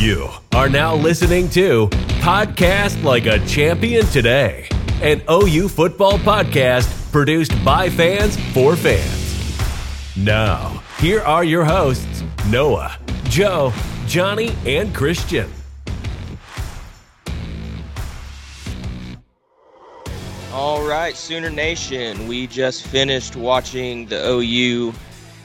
You are now listening to Podcast Like a Champion Today, an OU football podcast produced by fans for fans. Now, here are your hosts Noah, Joe, Johnny, and Christian. All right, Sooner Nation. We just finished watching the OU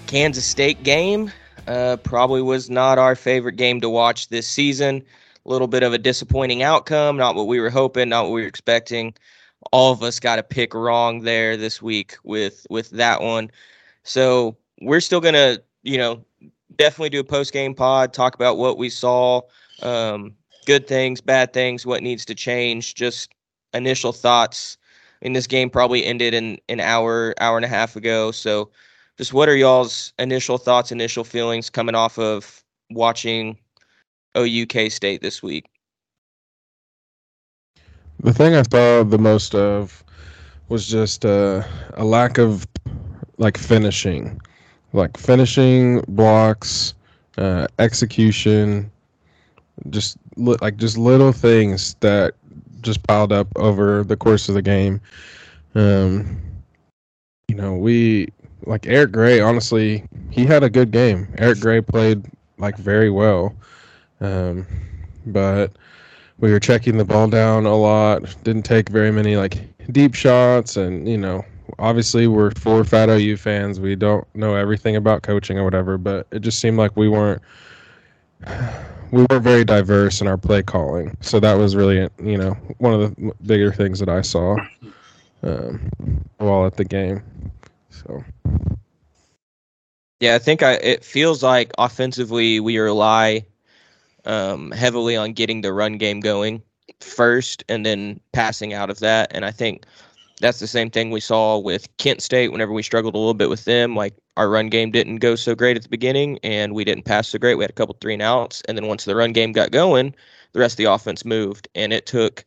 Kansas State game. Uh, probably was not our favorite game to watch this season. A little bit of a disappointing outcome, not what we were hoping, not what we were expecting. All of us got a pick wrong there this week with with that one. So we're still gonna, you know, definitely do a post game pod, talk about what we saw, um, good things, bad things, what needs to change, just initial thoughts. I mean, this game probably ended in an hour, hour and a half ago. So just what are y'all's initial thoughts, initial feelings coming off of watching OUK State this week? The thing I saw the most of was just uh, a lack of like finishing, like finishing blocks, uh, execution, just li- like just little things that just piled up over the course of the game. Um, you know, we like Eric Gray, honestly, he had a good game. Eric Gray played like very well. Um, but we were checking the ball down a lot. Didn't take very many like deep shots, and you know, obviously we're four fat OU fans. We don't know everything about coaching or whatever, but it just seemed like we weren't we weren't very diverse in our play calling. So that was really you know one of the bigger things that I saw um, while at the game. So. Yeah, I think I it feels like offensively we rely um, heavily on getting the run game going first and then passing out of that. And I think that's the same thing we saw with Kent State whenever we struggled a little bit with them. Like our run game didn't go so great at the beginning and we didn't pass so great. We had a couple three and outs. And then once the run game got going, the rest of the offense moved. And it took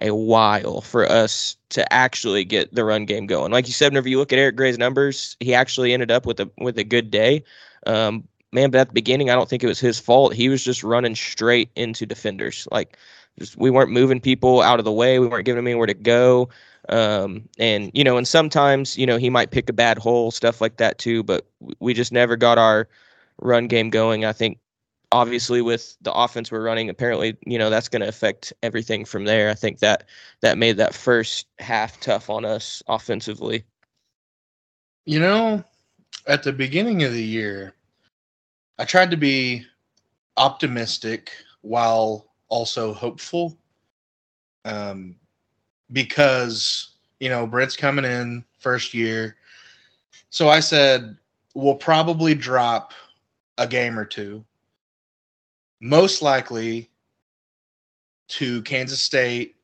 a while for us to actually get the run game going. Like you said, whenever you look at Eric Gray's numbers, he actually ended up with a with a good day. Um, man, but at the beginning, I don't think it was his fault. He was just running straight into defenders. Like just we weren't moving people out of the way. We weren't giving them anywhere to go. Um, and you know, and sometimes you know he might pick a bad hole, stuff like that too. But we just never got our run game going. I think obviously with the offense we're running apparently you know that's going to affect everything from there. I think that that made that first half tough on us offensively. You know at the beginning of the year i tried to be optimistic while also hopeful um because you know brent's coming in first year. So i said we'll probably drop a game or two most likely to Kansas State,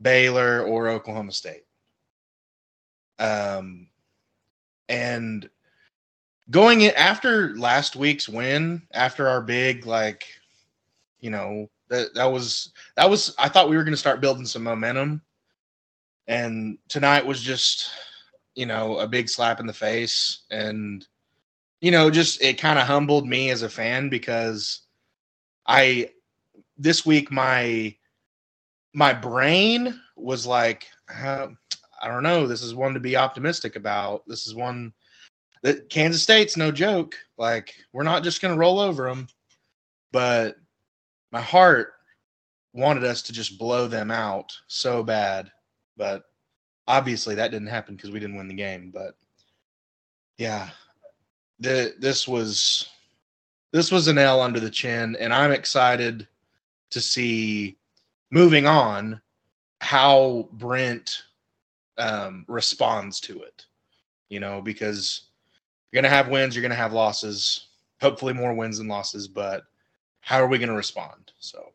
Baylor, or Oklahoma State. Um, and going in after last week's win, after our big like, you know that that was that was I thought we were going to start building some momentum, and tonight was just you know a big slap in the face, and you know just it kind of humbled me as a fan because I this week my my brain was like uh, I don't know. This is one to be optimistic about. This is one that Kansas State's no joke. Like we're not just going to roll over them, but my heart wanted us to just blow them out so bad. But obviously that didn't happen because we didn't win the game. But yeah, the this was this was an L under the chin, and I'm excited to see moving on how Brent um, responds to it. You know, because you're to have wins, you're to have losses, hopefully more wins than losses, but how are we to respond? So,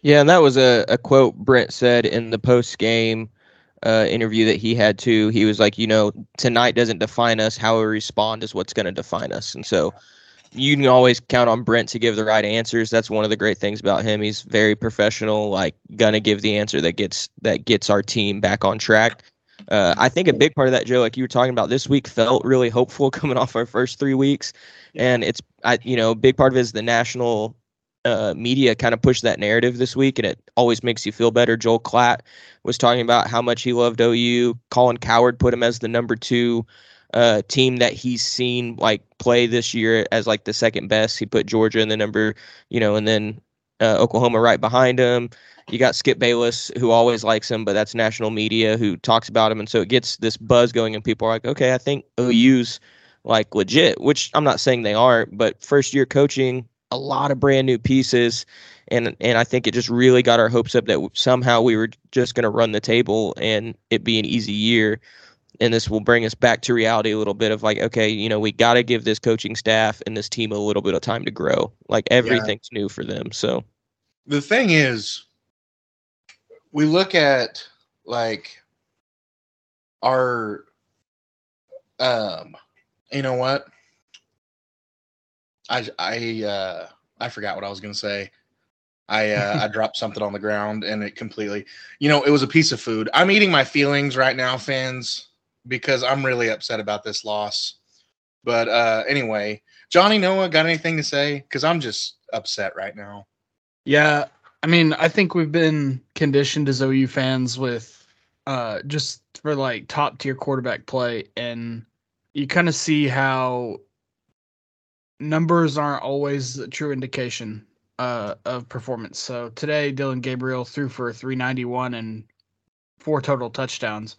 yeah, and that was a, a quote Brent said in the post game uh, interview that he had too. He was like, you know, tonight doesn't define us. How we respond is what's going to define us. And so, you can always count on Brent to give the right answers. That's one of the great things about him. He's very professional, like gonna give the answer that gets that gets our team back on track. Uh, I think a big part of that, Joe, like you were talking about this week, felt really hopeful coming off our first three weeks, and it's I you know big part of it is the national uh, media kind of pushed that narrative this week, and it always makes you feel better. Joel Klatt was talking about how much he loved OU. Colin Cowherd put him as the number two uh, team that he's seen like play this year as like the second best. He put Georgia in the number, you know, and then uh, Oklahoma right behind him. You got Skip Bayless, who always likes him, but that's national media who talks about him, and so it gets this buzz going, and people are like, okay, I think OU's like legit, which I'm not saying they aren't, but first year coaching, a lot of brand new pieces. And, and I think it just really got our hopes up that somehow we were just going to run the table and it be an easy year. And this will bring us back to reality a little bit of like, okay, you know, we got to give this coaching staff and this team a little bit of time to grow. Like everything's yeah. new for them. So the thing is, we look at like our um you know what i i uh i forgot what i was gonna say i uh i dropped something on the ground and it completely you know it was a piece of food i'm eating my feelings right now fans because i'm really upset about this loss but uh anyway johnny noah got anything to say because i'm just upset right now yeah I mean, I think we've been conditioned as OU fans with uh, just for like top tier quarterback play, and you kind of see how numbers aren't always a true indication uh, of performance. So today, Dillon Gabriel threw for 391 and four total touchdowns.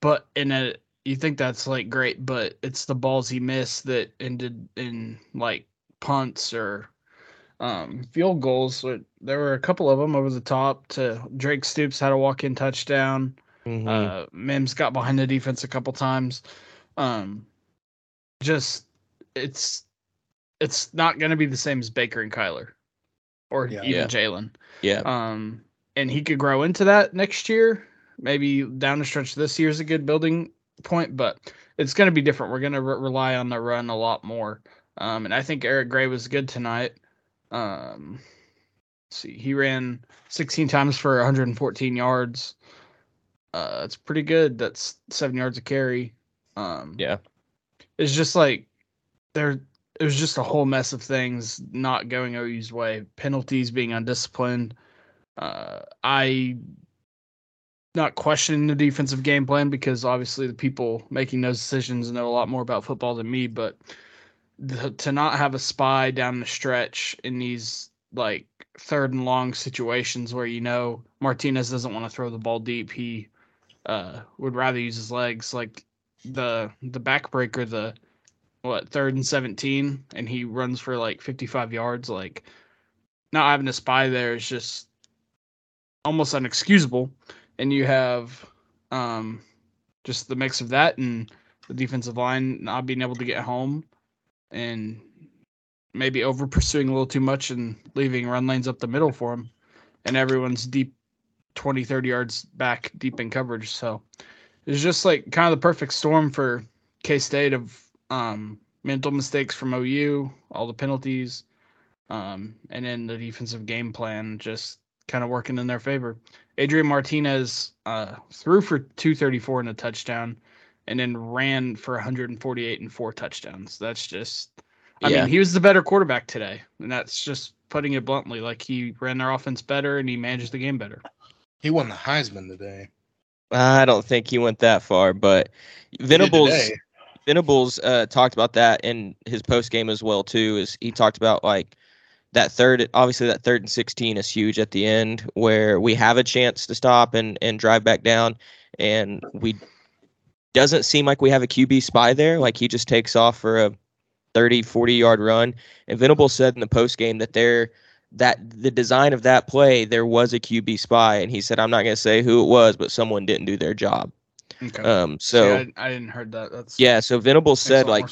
But in a, you think that's like great, but it's the balls he missed that ended in like punts or um, field goals. There were a couple of them over the top. To Drake Stoops had a walk-in touchdown. Mm-hmm. Uh, Mims got behind the defense a couple times. Um, just it's it's not going to be the same as Baker and Kyler, or yeah. even yeah. Jalen. Yeah. Um, and he could grow into that next year. Maybe down the stretch this year is a good building point, but it's going to be different. We're going to re- rely on the run a lot more. Um, and I think Eric Gray was good tonight. Um, see, he ran 16 times for 114 yards. Uh, that's pretty good. That's seven yards a carry. Um, yeah, it's just like there. It was just a whole mess of things not going OU's way. Penalties, being undisciplined. Uh, I not questioning the defensive game plan because obviously the people making those decisions know a lot more about football than me, but the, to not have a spy down the stretch in these like third and long situations where you know Martinez doesn't want to throw the ball deep. He uh, would rather use his legs. Like the the backbreaker, the what third and seventeen, and he runs for like fifty five yards. Like not having a spy there is just almost unexcusable. And you have um, just the mix of that and the defensive line not being able to get home and maybe over pursuing a little too much and leaving run lanes up the middle for him. And everyone's deep 20, 30 yards back deep in coverage. So it's just like kind of the perfect storm for K State of um, mental mistakes from OU, all the penalties, um, and then the defensive game plan just kind of working in their favor. Adrian Martinez uh, threw for 234 and a touchdown and then ran for 148 and four touchdowns. That's just, I yeah. mean, he was the better quarterback today, and that's just putting it bluntly. Like he ran their offense better and he managed the game better. He won the Heisman today. I don't think he went that far, but Venables Venables uh, talked about that in his post game as well too. Is he talked about like that third obviously that third and 16 is huge at the end where we have a chance to stop and and drive back down and we doesn't seem like we have a QB spy there. Like he just takes off for a 30, 40 yard run. And Venable said in the post game that there that the design of that play, there was a QB spy. And he said, I'm not going to say who it was, but someone didn't do their job. Okay. Um, so I, I, didn't heard that. That's yeah. So Venable said like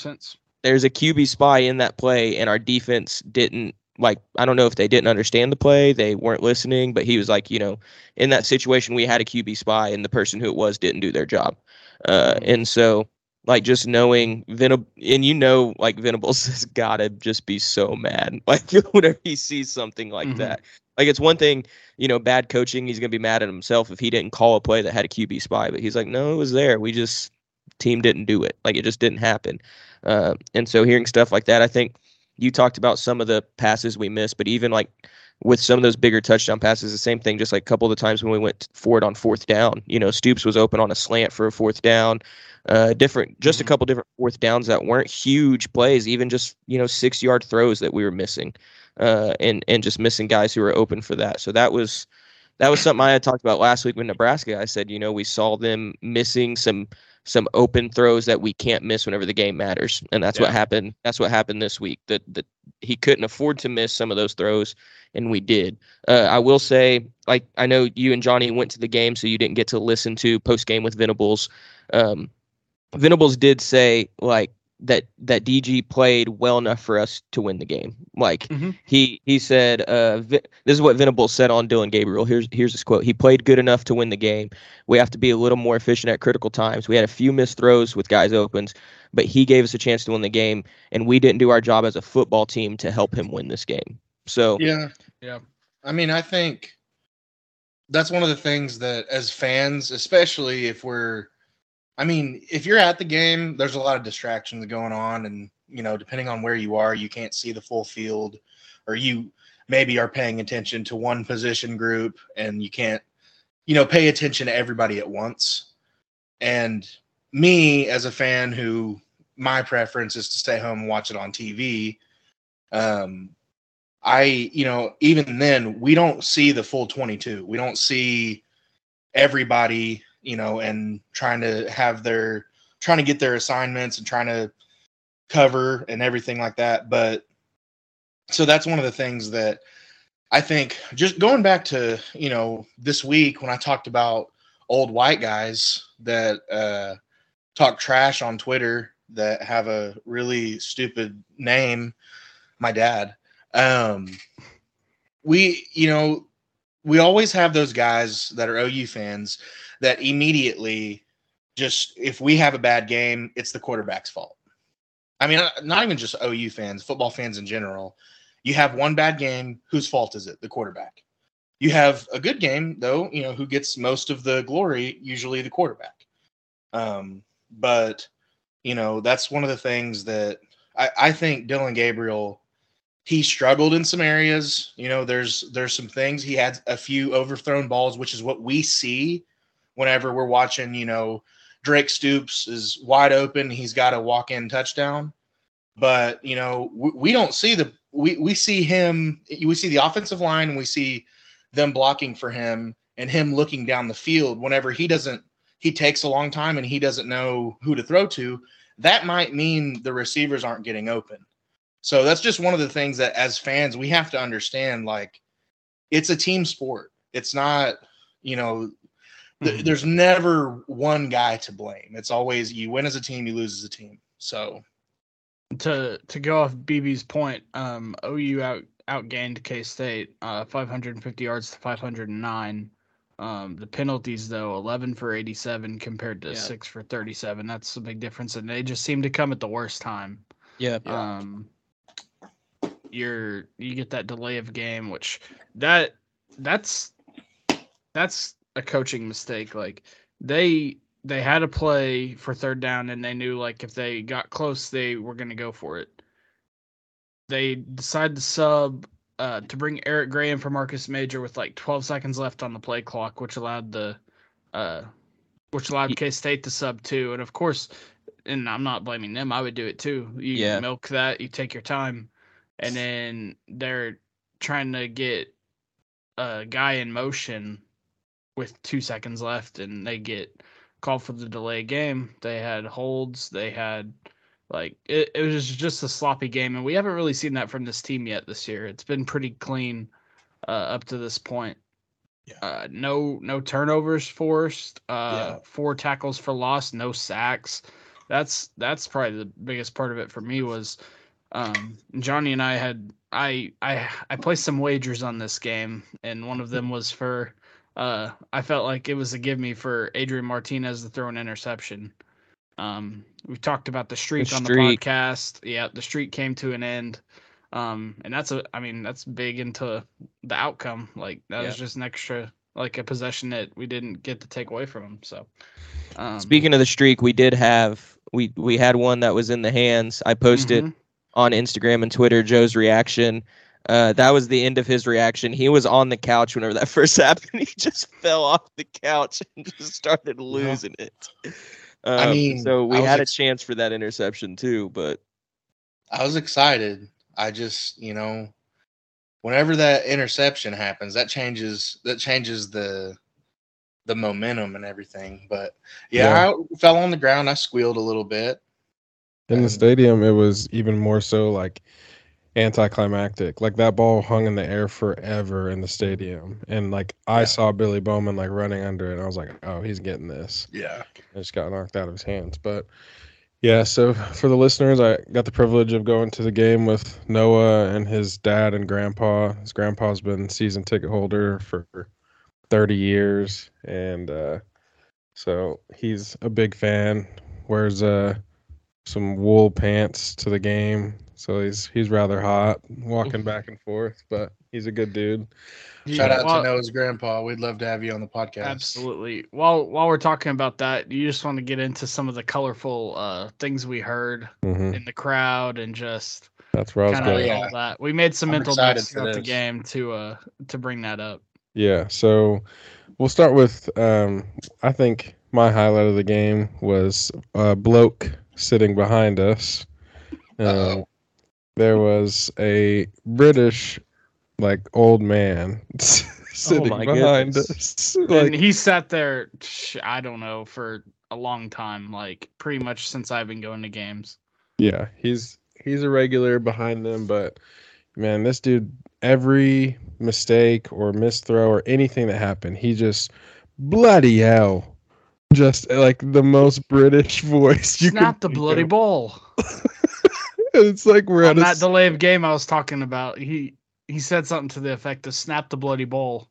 there's a QB spy in that play, and our defense didn't like. I don't know if they didn't understand the play, they weren't listening, but he was like, you know, in that situation, we had a QB spy, and the person who it was didn't do their job. Uh, mm-hmm. and so like just knowing Venable, and you know, like Venables has got to just be so mad, like whenever he sees something like mm-hmm. that. Like it's one thing, you know, bad coaching. He's gonna be mad at himself if he didn't call a play that had a QB spy. But he's like, no, it was there. We just team didn't do it. Like it just didn't happen. Uh, and so hearing stuff like that, I think you talked about some of the passes we missed, but even like with some of those bigger touchdown passes, the same thing. Just like a couple of the times when we went for it on fourth down, you know, Stoops was open on a slant for a fourth down. Uh, different, just Mhm. a couple different fourth downs that weren't huge plays, even just you know six yard throws that we were missing, uh, and and just missing guys who were open for that. So that was that was something I had talked about last week with Nebraska. I said, you know, we saw them missing some some open throws that we can't miss whenever the game matters, and that's what happened. That's what happened this week. That that he couldn't afford to miss some of those throws, and we did. Uh, I will say, like I know you and Johnny went to the game, so you didn't get to listen to post game with Venables. Um, Venables did say like that that DG played well enough for us to win the game. Like Mhm. he he said, uh, Vi- this is what Venables said on Dillon Gabriel. Here's here's his quote. He played good enough to win the game. We have to be a little more efficient at critical times. We had a few missed throws with guys opens, but he gave us a chance to win the game, and we didn't do our job as a football team to help him win this game. So Yeah. Yeah. I mean, I think that's one of the things that as fans, especially if we're I mean, if you're at the game, there's a lot of distractions going on and you know, depending on where you are, you can't see the full field or you maybe are paying attention to one position group and you can't you know, pay attention to everybody at once. And me as a fan who my preference is to stay home and watch it on TV, um I, you know, even then, we don't see the full 22. We don't see everybody, you know, and trying to have their, trying to get their assignments and trying to cover and everything like that. But so that's one of the things that I think just going back to, you know, this week when I talked about old white guys that uh, talk trash on Twitter that have a really stupid name, my dad um we you know we always have those guys that are OU fans that immediately just if we have a bad game it's the quarterback's fault. I mean not even just OU fans football fans in general. You have one bad game whose fault is it? The quarterback. You have a good game though you know who gets most of the glory? Usually the quarterback. Um but you know that's one of the things that i, I think dillon gabriel he struggled in some areas. You know, there's there's some things. He had a few overthrown balls, which is what we see whenever we're watching. You know, Drake Stoops is wide open. He's got a walk in touchdown, but you know we, we don't see the we we see him. We see the offensive line and we see them blocking for him and him looking down the field. Whenever he doesn't, he takes a long time and he doesn't know who to throw to. That might mean the receivers aren't getting open. So that's just one of the things that as fans we have to understand like it's a team sport. It's not, you know, th- Mhm. there's never one guy to blame. It's always you win as a team, you lose as a team. So, to to go off BB's point, um, OU out outgained K State, uh, 550 yards to 509. Um, the penalties though, 11 for 87 compared to Yeah. six for 37. That's a big difference, and they just seem to come at the worst time. yeah, Um, you're you get that delay of game, which that that's that's a coaching mistake. Like they they had a play for third down, and they knew like if they got close, they were going to go for it. They decide to sub uh, to bring Eric Gray in for Marcus Major with like 12 seconds left on the play clock, which allowed the uh, which allowed K State to sub two, and of course, and I'm not blaming them. I would do it too. You Yeah. milk that, you take your time, and then they're trying to get a guy in motion with two seconds left, and they get called for the delay game. They had holds. They had like it, it was just a sloppy game, and we haven't really seen that from this team yet this year. It's been pretty clean uh, up to this point. Yeah. Uh, no no turnovers forced. Uh, Yeah. Four tackles for loss. No sacks. That's that's probably the biggest part of it for me was um, Johnny and I had I I I placed some wagers on this game, and one of them was for uh, I felt like it was a give me for Adrian Martinez to throw an interception. Um, we talked about the streak on the podcast. Yeah, the streak came to an end. Um, and that's a, I mean, that's big into the outcome. Like that was just an extra, like a possession that we didn't get to take away from him. So, um, Speaking of the streak, we did have we we had one that was in the hands. I posted mhm. on Instagram and Twitter Joe's reaction. Uh, that was the end of his reaction. He was on the couch whenever that first happened. He just fell off the couch and just started losing it. Um, I mean, so we had ex- a chance for that interception too, but I was excited. I just, you know, whenever that interception happens, that changes that changes the the momentum and everything. But yeah, I fell on the ground. I squealed a little bit. In the stadium, it was even more so like anticlimactic. Like that ball hung in the air forever in the stadium, and like I Yeah. saw Billy Bowman like running under it, and I was like, "Oh, he's getting this." Yeah. It just got knocked out of his hands. But yeah, so for the listeners, I got the privilege of going to the game with Noah and his dad and grandpa. His grandpa's been season ticket holder for 30 years, and uh, so he's a big fan. Wears uh, some wool pants to the game, so he's he's rather hot, walking back and forth. But he's a good dude. Shout out Well, to Noah's grandpa. We'd love to have you on the podcast. Absolutely. While while we're talking about that, you just want to get into some of the colorful uh, things we heard hmm in the crowd and just That's where I was kind of going. yeah. that. We made some I'm mental notes for throughout the game to uh to bring that up. Yeah, so we'll start with um, I think my highlight of the game was a bloke sitting behind us. Uh-oh. There was a British like old man sitting my behind goodness. us. and he sat there I don't know for a long time, like pretty much since I've been going to games. yeah, he's he's a regular behind them, but man, this dude every mistake or misthrow or anything that happened, he just bloody hell. Just like the most British voice you Snap the bloody of. ball. It's like we're On at a that s- delay of game I was talking about, he he said something to the effect of snap the bloody ball.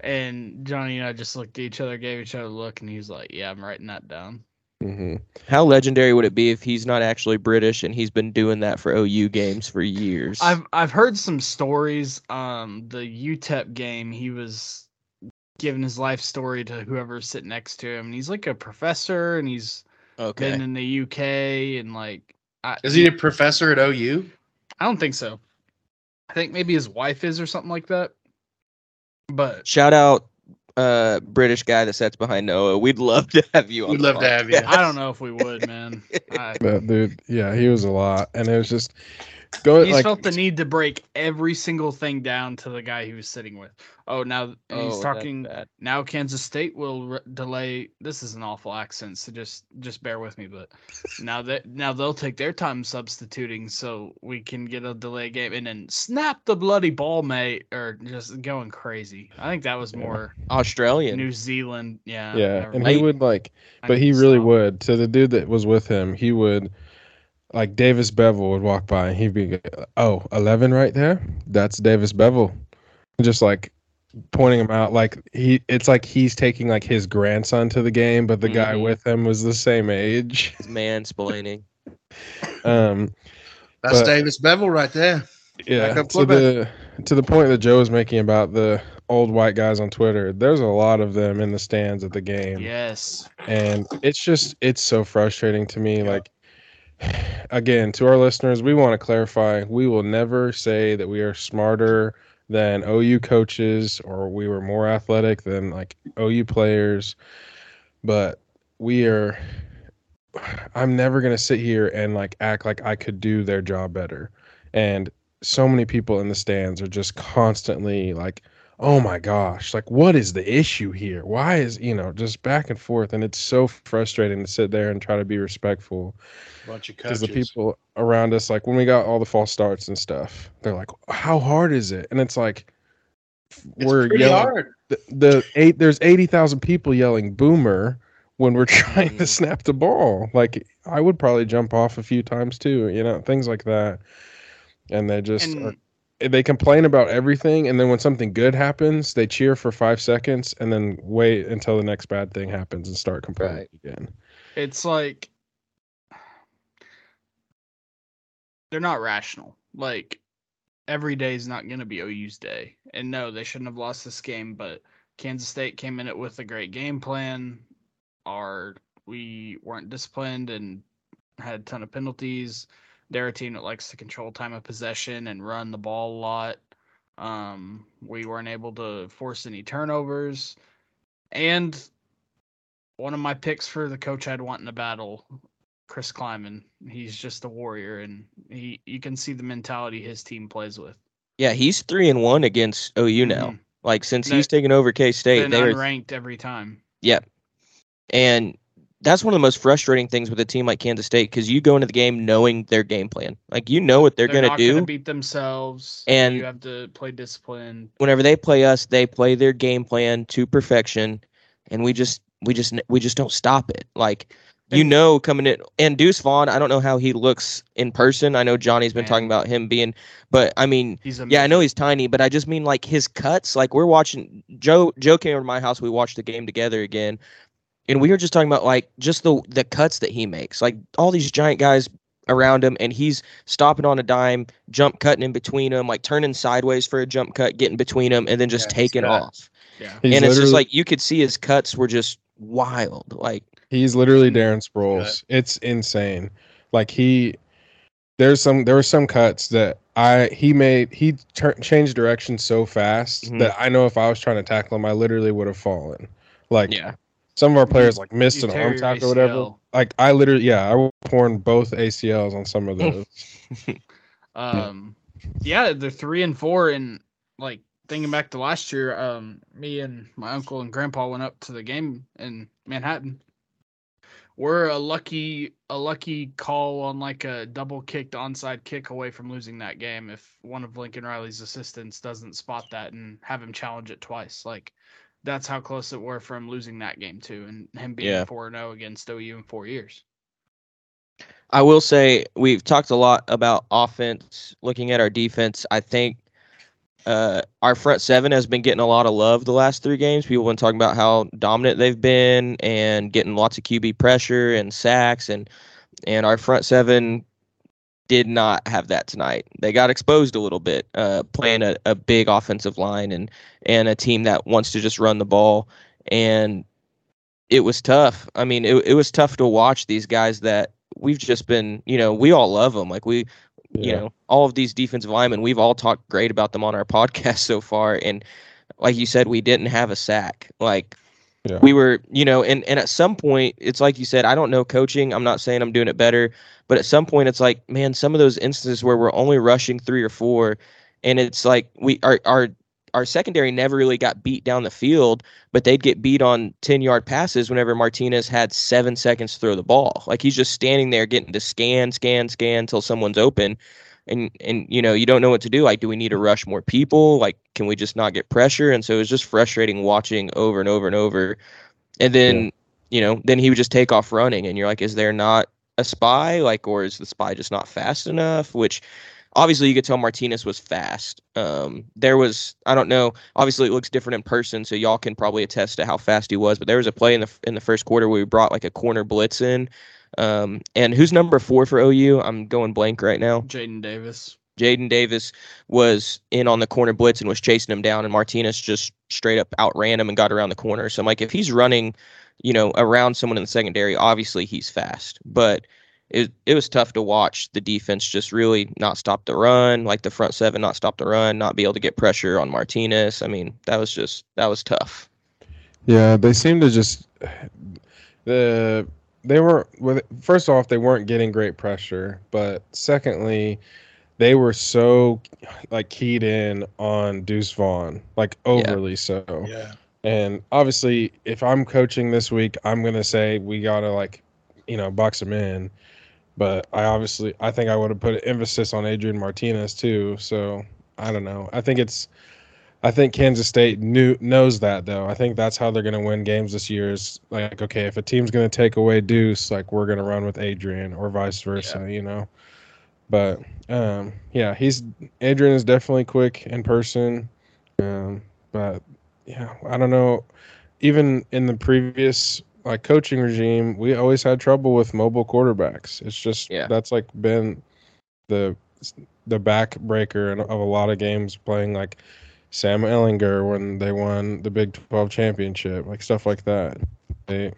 And Johnny and I just looked at each other, gave each other a look, and he was like, Yeah, I'm writing that down. Mm-hmm. how legendary would it be if he's not actually British and he's been doing that for OU games for years? I've I've heard some stories. Um, the UTEP game, he was giving his life story to whoever's sitting next to him, and he's like a professor, and he's okay. been in the UK, and like, I, Is he a professor at OU? I don't think so. I think maybe his wife is or something like that. But Shout out uh British guy that sits behind Noah. We'd love to have you on. We'd the love to have you. I don't know if we would, man. I, That dude, yeah, he was a lot, and it was just going he's like felt the need to break every single thing down to the guy he was sitting with. Oh, now and Oh, he's that's talking. bad. Now Kansas State will re- delay. This is an awful accent, so just just bear with me. But now that now they'll take their time substituting, so we can get a delay game, and then snap the bloody ball, mate, or just going crazy. I think that was Yeah. more Australian. New Zealand. Yeah, yeah, and he would like, but need he really stop. would. So the dude that was with him, he would like Davis Beville would walk by, and he'd be, "Oh, 11 right there, that's Davis Beville," just like pointing him out like he it's like he's taking like his grandson to the game but the guy Mhm. with him was the same age He's mansplaining. um That's But- Davis Beville right there. yeah to the to the point that joe was making about the old white guys on twitter there's a lot of them in the stands at the game Yes. and it's just it's so frustrating to me like again to our listeners we want to clarify we will never say that we are smarter than ou coaches or we were more athletic than like ou players but we are i'm never going to sit here and like act like i could do their job better. And so many people in the stands are just constantly like oh my gosh like what is the issue here? Why is you know just back and forth and it's so frustrating to sit there and try to be respectful Bunch of because the people around us like when we got all the false starts and stuff they're like how hard is it? And it's like It's we're yelling the, the eight there's 80,000 people yelling boomer when we're trying to Mm. snap the ball. Like i would probably jump off a few times too you know things like that. And they just are And they complain about everything and then when something good happens they cheer for five seconds and then wait until the next bad thing happens and start complaining Right. again it's like they're not rational. Like every day is not going to be OU's day. And no, they shouldn't have lost this game, but Kansas State came in it with a great game plan. Our we weren't disciplined and had a ton of penalties. They're a team that likes to control time of possession and run the ball a lot. Um, we weren't able to force any turnovers. And one of my picks for the coach I'd want in a battle, Chris Klieman. He's just a warrior, and he you can see the mentality his team plays with. Yeah, he's three and one against OU now. Mhm. Like since They- he's taken over K State, they're ranked every time. Yep. And that's one of the most frustrating things with a team like Kansas State because you go into the game knowing their game plan. Like you know what they're, going to not do. gonna beat themselves, And- you have to play discipline. Whenever they play us, they play their game plan to perfection, and we just we just we just don't stop it. Like you know coming in and Deuce Vaughn, I don't know how he looks in person. I know Johnny's been talking about him being, but I mean He's Yeah, I know he's tiny, but I just mean like his cuts. Like we're watching Joe. Joe came over to my house. We watched the game together again, and we were just talking about like just the the cuts that he makes. Like all these giant guys around him, and he's stopping on a dime, jump cutting in between them, like turning sideways for a jump cut, getting between them, and then just Yeah, taking off. Yeah. He's and it's just like you could see his cuts were just wild. Like He's literally Darren Good. Sproles. It's insane. Like he, there's some there were some cuts that I he made he tur- changed direction so fast Mhm. that I know if I was trying to tackle him, I literally would have fallen. Like yeah, some of our players like missed You an arm tackle or whatever. Like I literally, yeah, I torn both ACLs on some of those. Um, yeah, they're three and four, and like thinking back to last year, um, me and my uncle and grandpa went up to the game in Manhattan. We're a lucky, a lucky call on like a double kicked onside kick away from losing that game. If one of Lincoln Riley's assistants doesn't spot that and have him challenge it twice, like that's how close it were from losing that game too, and him being four yeah. zero against OU in four years. I will say we've talked a lot about offense. Looking at our defense, I think uh, our front seven has been getting a lot of love the last three games. People have been talking about how dominant they've been and getting lots of QB pressure and sacks, and and our front seven did not have that tonight. They got exposed a little bit, uh, playing a, a big offensive line and and a team that wants to just run the ball, and it was tough. I mean, it it was tough to watch these guys that we've just been, you know, we all love them. Like we, you know, all of these defensive linemen, we've all talked great about them on our podcast so far. And like you said, we didn't have a sack. Like Yeah. we were, you know, and, and at some point, it's like you said, I don't know coaching. I'm not saying I'm doing it better, but at some point, it's like, man, some of those instances where we're only rushing three or four, and it's like we our our our secondary never really got beat down the field, but they'd get beat on 10 yard passes whenever Martinez had seven seconds to throw the ball. Like he's just standing there getting to scan, scan, scan until someone's open. And, and you know, you don't know what to do. Like, do we need to rush more people? Like, can we just not get pressure? And so it was just frustrating watching over and over and over. And then, Yeah. you know, then he would just take off running. And you're like, is there not a spy? Like, or is the spy just not fast enough? Which obviously you could tell Martinez was fast. Um, there was I don't know. Obviously it looks different in person, so y'all can probably attest to how fast he was. But there was a play in the in the first quarter where we brought like a corner blitz in. Um, and who's number four for OU? I'm going blank right now. Jaden Davis. Jaden Davis was in on the corner blitz and was chasing him down, and Martinez just straight up outran him and got around the corner. So I'm like, if he's running, you know, around someone in the secondary, obviously he's fast. But it it was tough to watch the defense just really not stop the run, like the front seven not stop the run, not be able to get pressure on Martinez. I mean, that was just that was tough. Yeah, they seem to just the they were with first off they weren't getting great pressure, but secondly they were so like keyed in on Deuce Vaughn, like overly so. Yeah. And obviously, if I'm coaching this week, I'm gonna say we gotta like, you know, box him in. But I obviously, I think I would have put an emphasis on Adrian Martinez too. So I don't know. I think it's, I think Kansas State knew knows that though. I think that's how they're gonna win games this year. Is like, okay, if a team's gonna take away Deuce, like we're gonna run with Adrian or vice versa, you know. But um, yeah, he's Adrian is definitely quick in person. Um, but yeah, I don't know. Even in the previous like coaching regime, we always had trouble with mobile quarterbacks. It's just Yeah. that's like been the the backbreaker of a lot of games playing like Sam Ehlinger when they won the Big 12 championship, like stuff like that. They,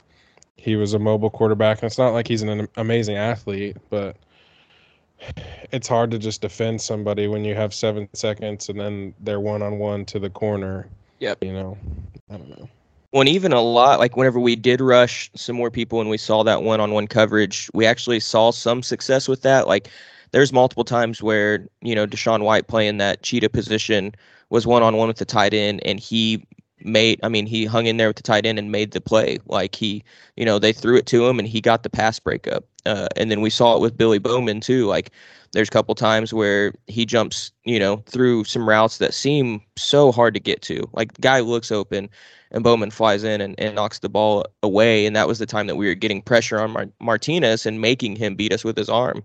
he was a mobile quarterback, and it's not like he's an amazing athlete, but it's hard to just defend somebody when you have seven seconds and then they're one on one to the corner. Yep. You know, I don't know. when even a lot like whenever we did rush some more people and we saw that one-on-one coverage we actually saw some success with that like there's multiple times where you know dashaun white playing that cheetah position was one-on-one with the tight end and he made i mean he hung in there with the tight end and made the play like he you know they threw it to him and he got the pass breakup uh, and then we saw it with billy bowman too like there's a couple times where he jumps you know through some routes that seem so hard to get to like the guy looks open and Bowman flies in and, and knocks the ball away. And that was the time that we were getting pressure on Mar- Martinez and making him beat us with his arm.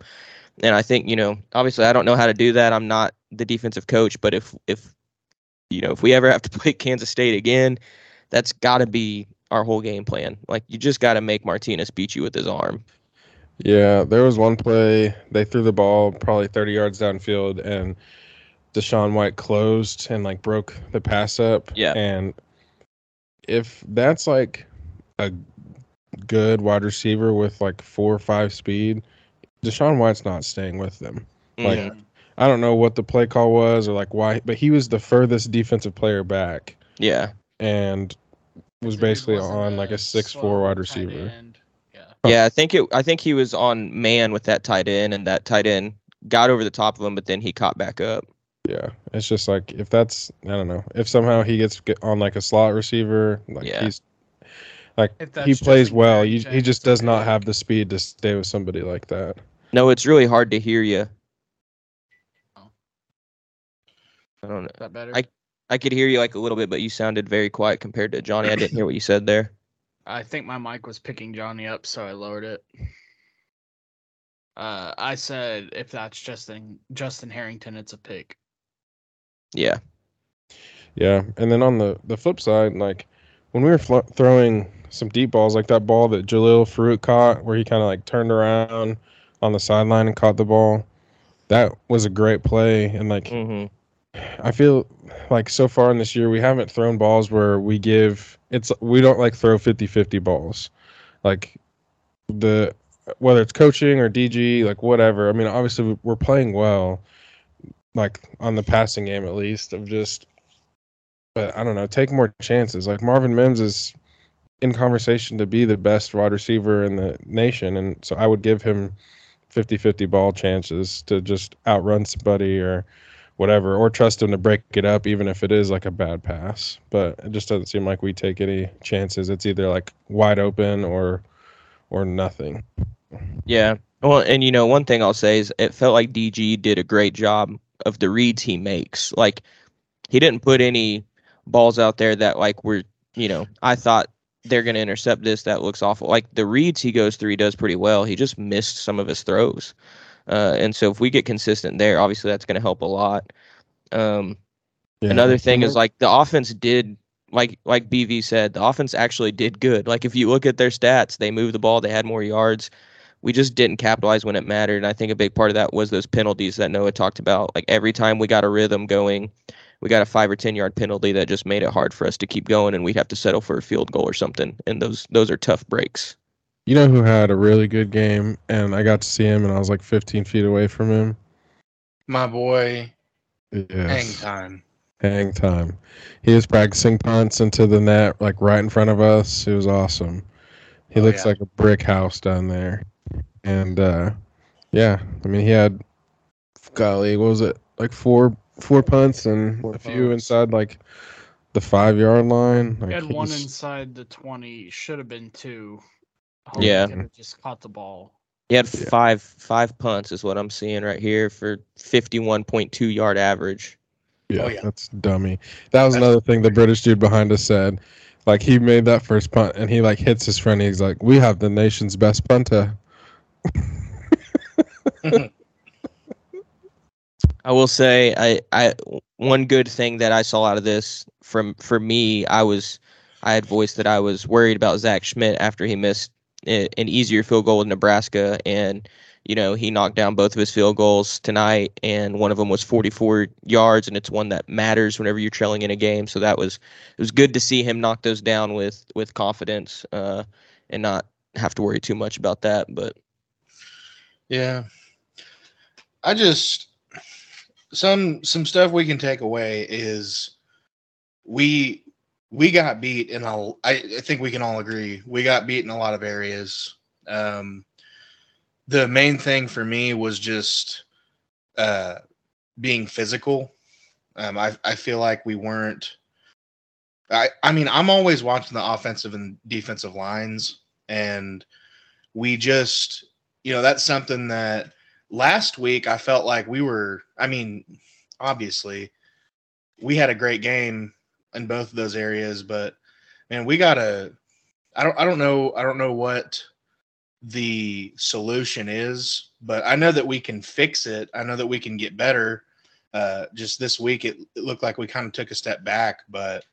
And I think, you know, obviously I don't know how to do that. I'm not the defensive coach, but if, if, you know, if we ever have to play Kansas State again, that's got to be our whole game plan. Like, you just got to make Martinez beat you with his arm. Yeah, there was one play they threw the ball probably 30 yards downfield and DaShaun White closed and like broke the pass up. Yeah. And if that's like a good wide receiver with like four or five speed, DaShaun White's not staying with them. Like Mhm. I don't know what the play call was or like why, but he was the furthest defensive player back yeah. and was basically wasn't on like a six four wide receiver. end. Yeah. Yeah, I think it. I think he was on man with that tight end, and that tight end got over the top of him, but then he caught back up. Yeah, it's just like if that's I don't know if somehow he gets on like a slot receiver, like Yeah. he's like he plays well. You, he just does not have the speed to stay with somebody like that. No, it's really hard to hear you. I don't know. Is that better? I- I could hear you like a little bit, but you sounded very quiet compared to Johnny. I didn't hear what you said there. I think my mic was picking Johnny up, so I lowered it. Uh, I said if that's Justin Justin Harrington, it's a pick. Yeah. Yeah, and then on the the flip side, like when we were fl- throwing some deep balls, like that ball that Jalil Farooq caught, where he kind of like turned around on the sideline and caught the ball, that was a great play. And like hmm I feel like so far in this year we haven't thrown balls where we give it's we don't like throw 50-50 balls. Like the whether it's coaching or DG, like whatever. I mean, obviously we're playing well like on the passing game at least of just but I don't know, take more chances. Like Marvin Mims is in conversation to be the best wide receiver in the nation and so I would give him 50-50 ball chances to just outrun somebody or whatever, or trust him to break it up, even if it is like a bad pass. But it just doesn't seem like we take any chances. It's either like wide open or or nothing. Yeah. Well, and you know, one thing I'll say is it felt like DG did a great job of the reads he makes. Like he didn't put any balls out there that like were, you know, I thought they're going to intercept this. That looks awful. Like the reads he goes through, he does pretty well. He just missed some of his throws. Uh, and so if we get consistent there, obviously that's going to help a lot. Um, Yeah. Another thing is like the offense did like like BV said, the offense actually did good. Like if you look at their stats, they moved the ball, they had more yards. We just didn't capitalize when it mattered. And I think a big part of that was those penalties that Noah talked about. Like every time we got a rhythm going, we got a five or ten yard penalty that just made it hard for us to keep going and we'd have to settle for a field goal or something. And those those are tough breaks. You know who had a really good game, and I got to see him, and I was like 15 feet away from him. My boy, Yes. hang time. Hang time. He was practicing punts into the net, like right in front of us. It was awesome. He Oh, looks yeah. like a brick house down there. And uh yeah, I mean he had golly, what was it? Like four four punts and Four a few punts. inside like the five yard line. Like He had one inside the twenty. Should have been two. Oh, yeah. just caught the ball. He had Yeah. five five punts is what I'm seeing right here for fifty one point two yard average. Yeah, Oh, yeah. that's dummy. That was That's- another thing the British dude behind us said. Like he made that first punt and he like hits his friend. He's like, "We have the nation's best punter." I will say, I, I, one good thing that I saw out of this from for me, I was, I had voiced that I was worried about Zach Schmit after he missed a- an easier field goal with Nebraska, and you know he knocked down both of his field goals tonight, and one of them was 44 yards, and it's one that matters whenever you're trailing in a game. So that was, it was good to see him knock those down with with confidence, uh, and not have to worry too much about that. But Yeah. I just some some stuff we can take away is we we got beat in a I, I think we can all agree we got beat in a lot of areas. Um, the main thing for me was just uh, being physical. Um, I I feel like we weren't. I I mean I'm always watching the offensive and defensive lines, and we just you know that's something that last week I felt like we were. I mean, obviously, we had a great game in both of those areas, but man, we gotta. I don't. I don't know. I don't know what the solution is, but I know that we can fix it. I know that we can get better. Uh, just this week, it, it looked like we kind of took a step back, but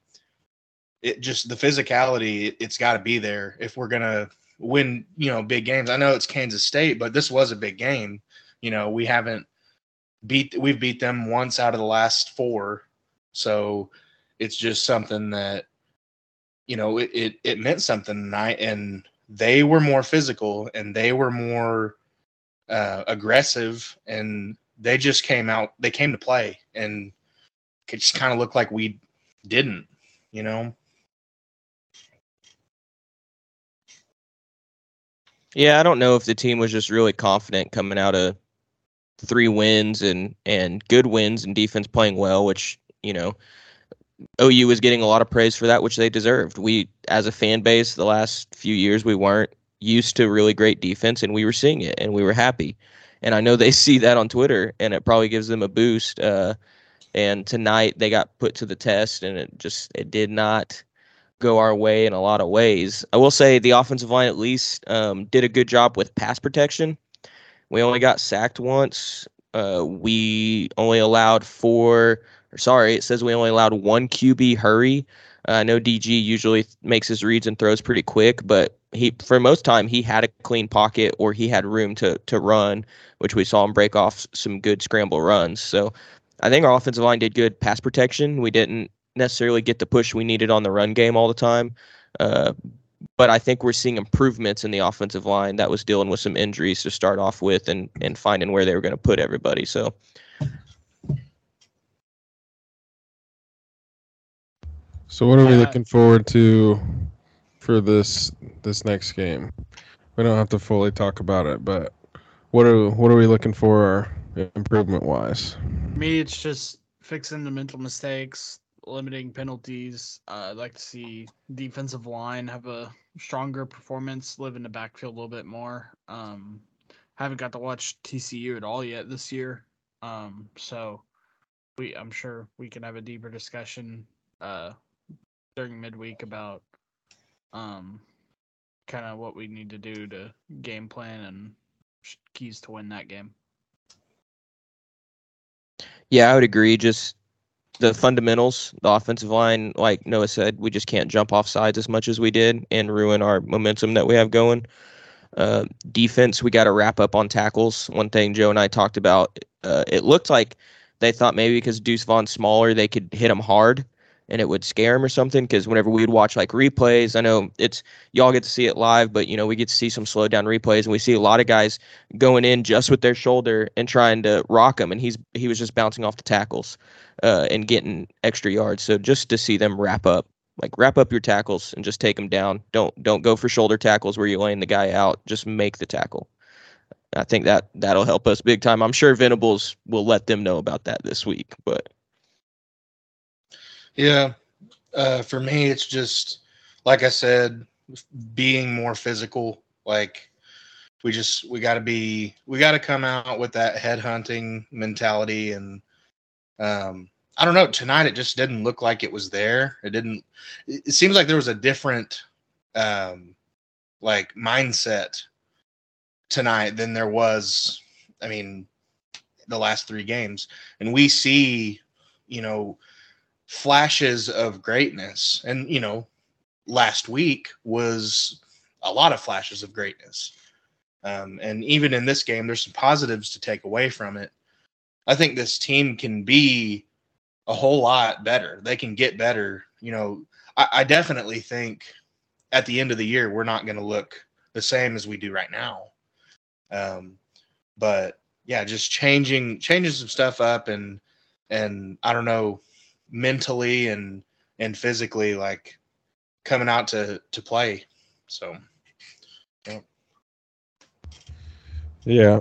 it just the physicality. It, it's got to be there if we're gonna win. You know, big games. I know it's Kansas State, but this was a big game. You know, we haven't beat we've beat them once out of the last four, so it's just something that you know it it, it meant something tonight, and they were more physical and they were more uh, aggressive, and they just came out. They came to play, and it just kind of looked like we didn't. You know. Yeah, I don't know if the team was just really confident coming out of three wins and and good wins and defense playing well, which you know OU was getting a lot of praise for that, which they deserved. We, as a fan base, the last few years we weren't used to really great defense, and we were seeing it, and we were happy. And I know they see that on Twitter, and it probably gives them a boost. Uh, and tonight they got put to the test, and it just it did not go our way in a lot of ways. I will say the offensive line at least um, did a good job with pass protection. We only got sacked once. Uh, we only allowed four. Or sorry, it says we only allowed one QB hurry. Uh, I know DG usually makes his reads and throws pretty quick, but he for most time he had a clean pocket or he had room to to run, which we saw him break off some good scramble runs. So I think our offensive line did good pass protection. We didn't necessarily get the push we needed on the run game all the time, uh, but I think we're seeing improvements in the offensive line that was dealing with some injuries to start off with and and finding where they were going to put everybody. So. So what are we looking forward to for this this next game? We don't have to fully talk about it, but what are what are we looking for improvement wise? me, it's just fixing the mental mistakes, limiting penalties. Uh, I'd like to see defensive line have a stronger performance, live in the backfield a little bit more. Um, haven't got to watch TCU at all yet this year, um, so we I'm sure we can have a deeper discussion uh, during midweek about um, kind of what we need to do to game plan and keys to win that game. Yeah, I would agree. Just the fundamentals, the offensive line, like Noah said, we just can't jump off sides as much as we did and ruin our momentum that we have going. Uh, defense, we got to wrap up on tackles. One thing Joe and I talked about, uh, it looked like they thought maybe because Deuce Vaughn's smaller, they could hit him hard and it would scare him or something. Because whenever we'd watch like replays, I know it's y'all get to see it live, but you know we get to see some slow down replays, and we see a lot of guys going in just with their shoulder and trying to rock him, and he's he was just bouncing off the tackles uh, and getting extra yards. So just to see them wrap up, like wrap up your tackles and just take them down. Don't don't go for shoulder tackles where you're laying the guy out. Just make the tackle. I think that that'll help us big time. I'm sure Venables will let them know about that this week, but. Yeah. Uh, for me, it's just like I said, being more physical. Like we just we got to be we got to come out with that head hunting mentality and um I don't know tonight it just didn't look like it was there. It didn't it seems like there was a different um like mindset tonight than there was I mean the last 3 games and we see you know flashes of greatness. And you know last week was a lot of flashes of greatness. Um, and even in this game there's some positives to take away from it. I think this team can be a whole lot better. They can get better. You know i, I definitely think at the end of the year we're not going to look the same as we do right now. Um, but yeah, just changing changing some stuff up and and I don't know mentally and and physically like coming out to to play. So Yeah, Yeah,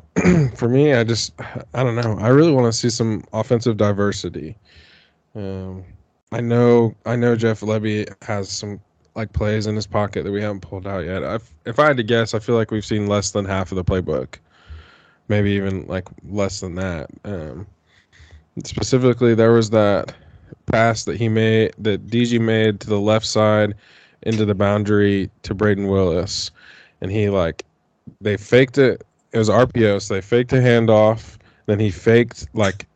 for me, I just I don't know. I really want to see some offensive diversity. Um, I know I know Jeff Lebby has some like plays in his pocket that we haven't pulled out yet. i if I had to guess, I feel like we've seen less than half of the playbook, maybe even like less than that. Um, specifically, there was that pass that he made that DG made to the left side into the boundary to Brayden Willis, and he like they faked it. It was RPO, so they faked a handoff. Then he faked like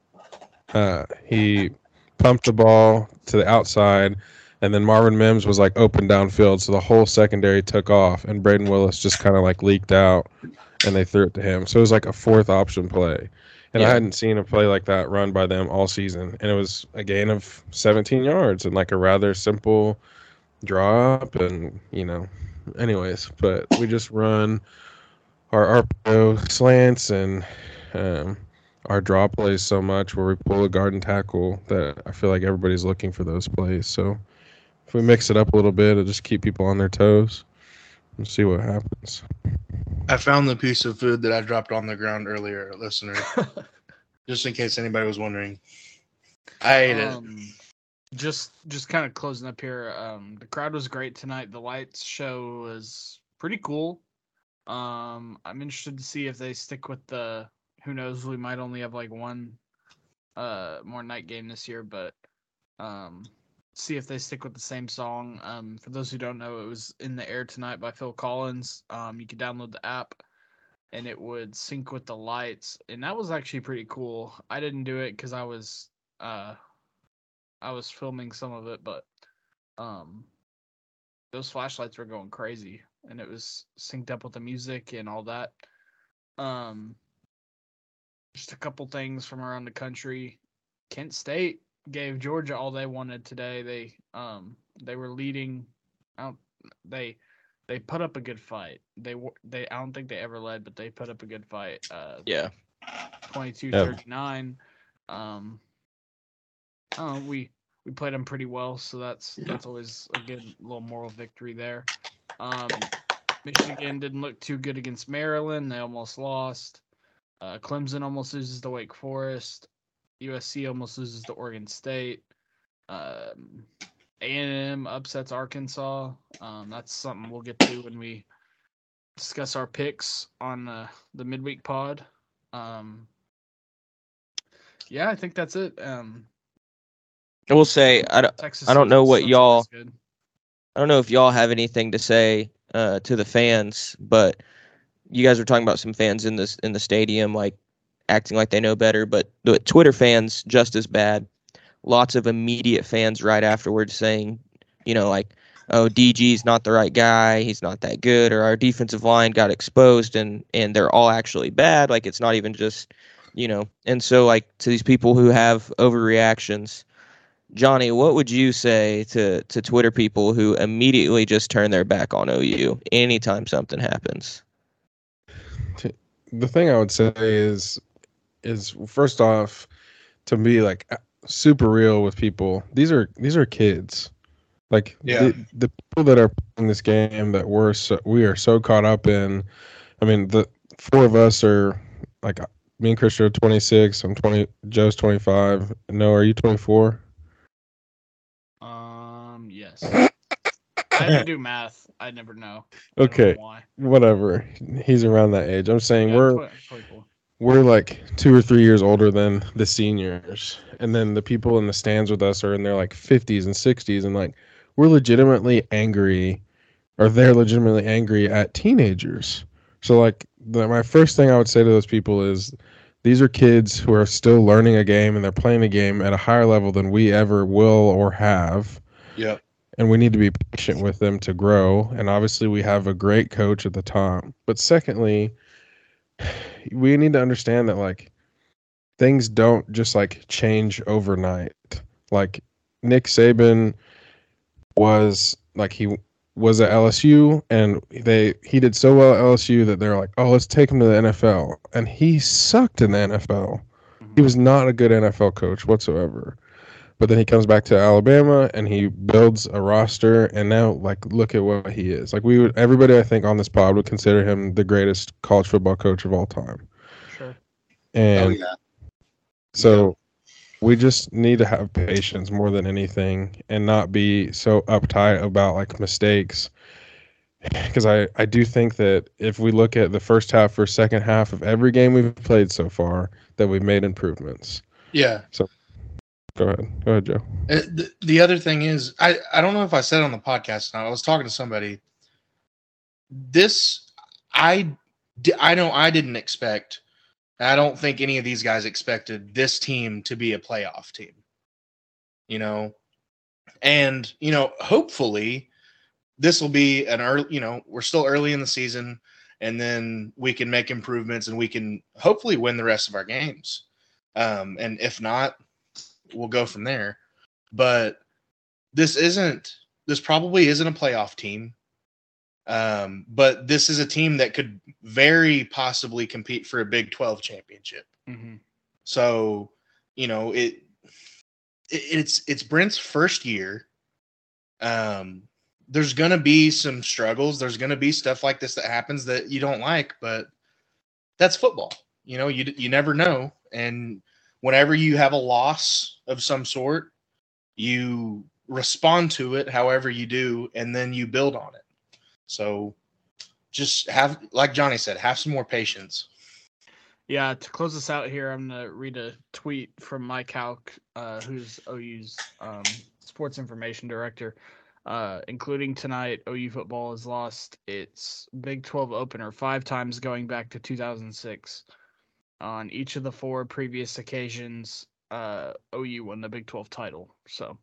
uh, he pumped the ball to the outside, and then Marvin Mims was like open downfield, so the whole secondary took off, and Brayden Willis just kind of like leaked out, and they threw it to him. So it was like a fourth option play, and yeah. I hadn't seen a play like that run by them all season, and it was a gain of 17 yards and like a rather simple drop, and you know, anyways, but we just run our RPO slants and um, our draw plays so much where we pull a guard and tackle that I feel like everybody's looking for those plays. So if we mix it up a little bit, it'll just keep people on their toes and see what happens. I found the piece of food that I dropped on the ground earlier, listener. just in case anybody was wondering. I ate um, it. Just just kind of closing up here. Um, the crowd was great tonight. The lights show was pretty cool. Um, I'm interested to see if they stick with the. Who knows? We might only have like one, uh, more night game this year, but um, see if they stick with the same song. Um, for those who don't know, it was in the air tonight by Phil Collins. Um, you could download the app, and it would sync with the lights, and that was actually pretty cool. I didn't do it because I was uh, I was filming some of it, but um, those flashlights were going crazy and it was synced up with the music and all that. Um, just a couple things from around the country. Kent State gave Georgia all they wanted today. They um they were leading. Out, they they put up a good fight. They were they I don't think they ever led, but they put up a good fight. Uh, yeah, 22-39. Um, uh, we we played them pretty well, so that's yeah. that's always a good little moral victory there. Um, Michigan didn't look too good against Maryland. They almost lost. Uh, Clemson almost loses to Wake Forest. USC almost loses to Oregon State. Um, A&M upsets Arkansas. Um, that's something we'll get to when we discuss our picks on uh, the midweek pod. Um, yeah, I think that's it. Um, I will say I don't, Texas I don't know what y'all. I don't know if y'all have anything to say uh, to the fans, but you guys were talking about some fans in this in the stadium like acting like they know better, but the Twitter fans just as bad. Lots of immediate fans right afterwards saying, you know, like, "Oh, DG's not the right guy. He's not that good," or "Our defensive line got exposed," and and they're all actually bad. Like it's not even just, you know. And so like to these people who have overreactions, Johnny, what would you say to, to Twitter people who immediately just turn their back on OU anytime something happens? The thing I would say is is first off to be like super real with people. These are these are kids. Like yeah. the, the people that are playing this game that we're so, we are so caught up in. I mean, the four of us are like me and Christian are 26. I'm 20. Joe's 25. No, are you 24? Um. Yes. I had to do math. I never know. I okay. Know why. Whatever. He's around that age. I'm saying yeah, we're we're like two or three years older than the seniors, and then the people in the stands with us are in their like 50s and 60s, and like we're legitimately angry, or they're legitimately angry at teenagers. So like the, my first thing I would say to those people is these are kids who are still learning a game and they're playing a game at a higher level than we ever will or have. yeah and we need to be patient with them to grow. And obviously, we have a great coach at the top. But secondly, we need to understand that like things don't just like change overnight. Like Nick Saban was like he was at LSU, and they he did so well at LSU that they're like, oh, let's take him to the NFL, and he sucked in the NFL. He mm-hmm. was not a good NFL coach whatsoever. But then he comes back to Alabama and he builds a roster, and now like look at what he is. Like we would, everybody I think on this pod would consider him the greatest college football coach of all time. Sure. And oh yeah. so we just need to have patience more than anything and not be so uptight about like mistakes. Because I, I do think that if we look at the first half or second half of every game we've played so far, that we've made improvements. Yeah. Go ahead. Go ahead, Joe. Uh, The, the other thing is, I, I don't know if I said on the podcast. I was talking to somebody. This, I, I know I didn't expect. I don't think any of these guys expected this team to be a playoff team. You know, and you know, hopefully, this will be an early. You know, we're still early in the season, and then we can make improvements, and we can hopefully win the rest of our games. Um, and if not, we'll go from there. But this isn't this probably isn't a playoff team. Um, but this is a team that could very possibly compete for a Big 12 championship. Mm-hmm. So, you know, it, it it's it's Brent's first year. Um, there's gonna be some struggles. There's gonna be stuff like this that happens that you don't like, but that's football. You know, you you never know. And whenever you have a loss of some sort, you respond to it however you do, and then you build on it. So just have, like Johnny said, have some more patience. Yeah, to close us out here, I'm gonna read a tweet from Mike Houck, uh, who's OU's um, sports information director. Uh, including tonight, OU football has lost its Big 12 opener five times going back to 2006. On each of the four previous occasions, uh, OU won the Big 12 title. So,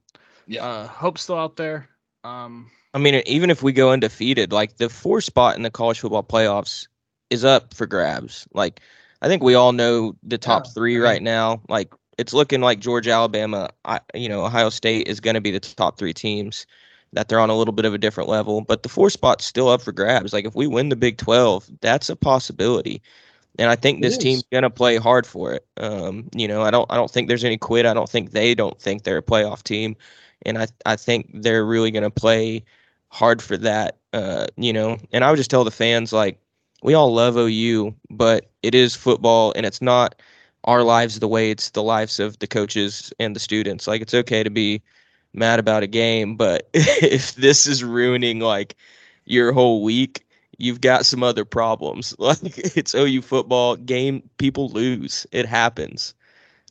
Yeah. uh, hope still out there. Um, I mean, even if we go undefeated, like the four spot in the college football playoffs is up for grabs. Like, I think we all know the top Yeah, three I mean- right now. Like, it's looking like Georgia, Alabama, I, you know, Ohio State is going to be the top three teams. That they're on a little bit of a different level, but the four spot's still up for grabs. Like, if we win the Big Twelve, that's a possibility. And I think this team's gonna play hard for it. Um, you know, I don't I don't think there's any quit. I don't think they don't think they're a playoff team. And I I think they're really gonna play hard for that. Uh, you know, and I would just tell the fans like we all love OU, but it is football and it's not our lives the way it's the lives of the coaches and the students. Like it's okay to be mad about a game, but if this is ruining like your whole week, you've got some other problems. Like it's OU football game, people lose. It happens.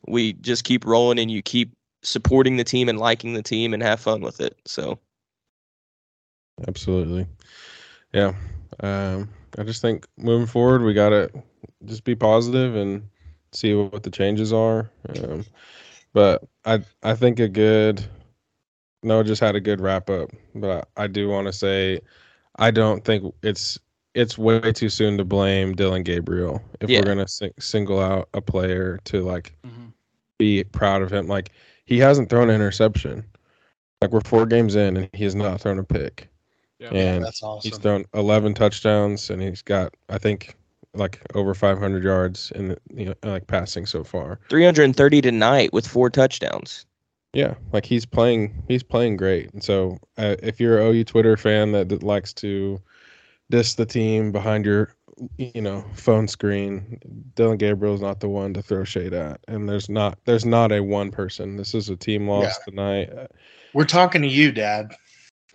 We just keep rolling and you keep supporting the team and liking the team and have fun with it. So Absolutely. Yeah. Um, I just think moving forward, we got to just be positive and see what the changes are. Um, but I I think a good Noah just had a good wrap up, but I, I do want to say I don't think it's it's way too soon to blame Dillon Gabriel if Yeah. we're gonna sing, single out a player to like mhm. be proud of him. Like he hasn't thrown an interception. Like we're four games in and he has not thrown a pick. Yeah. And That's awesome. He's thrown 11 touchdowns and he's got, I think, like over 500 yards in the, you know, like passing so far. 330 tonight with four touchdowns. Yeah, like he's playing, he's playing great. And so, uh, if you're a OU Twitter fan that, that likes to diss the team behind your, you know, phone screen, Dillon Gabriel's not the one to throw shade at. And there's not, there's not a one person. This is a team loss tonight. Uh, We're talking to you, Dad.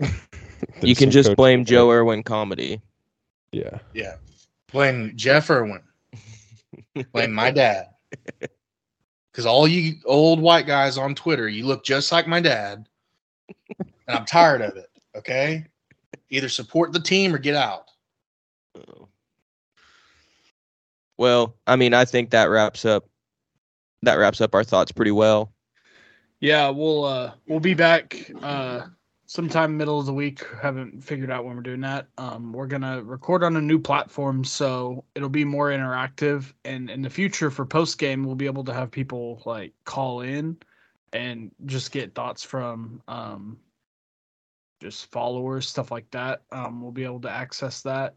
You can just blame that- Joe Irwin comedy. Yeah. Yeah, Blame Jeff Irwin. Blame my dad. Because all you old white guys on Twitter, you look just like my dad. And I'm tired of it. Okay. Either support the team or get out. Well, I mean, I think that wraps up that wraps up our thoughts pretty well. Yeah, we'll uh we'll be back uh sometime middle of the week. Haven't figured out when we're doing that. Um we're gonna record on a new platform so it'll be more interactive and in the future for post game we'll be able to have people like call in and just get thoughts from um just followers, stuff like that. Um, we'll be able to access that,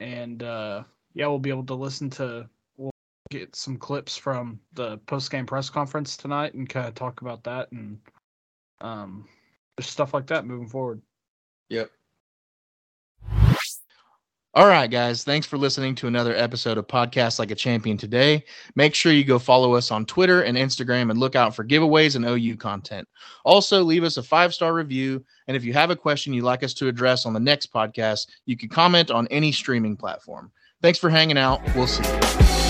and uh, yeah, we'll be able to listen to. We'll get some clips from the post game press conference tonight and kind of talk about that and um, stuff like that moving forward. Yep. All right, guys. Thanks for listening to another episode of Podcast Like a Champion today. Make sure you go follow us on Twitter and Instagram and look out for giveaways and OU content. Also, leave us a five star review. And if you have a question you'd like us to address on the next podcast, you can comment on any streaming platform. Thanks for hanging out. We'll see you.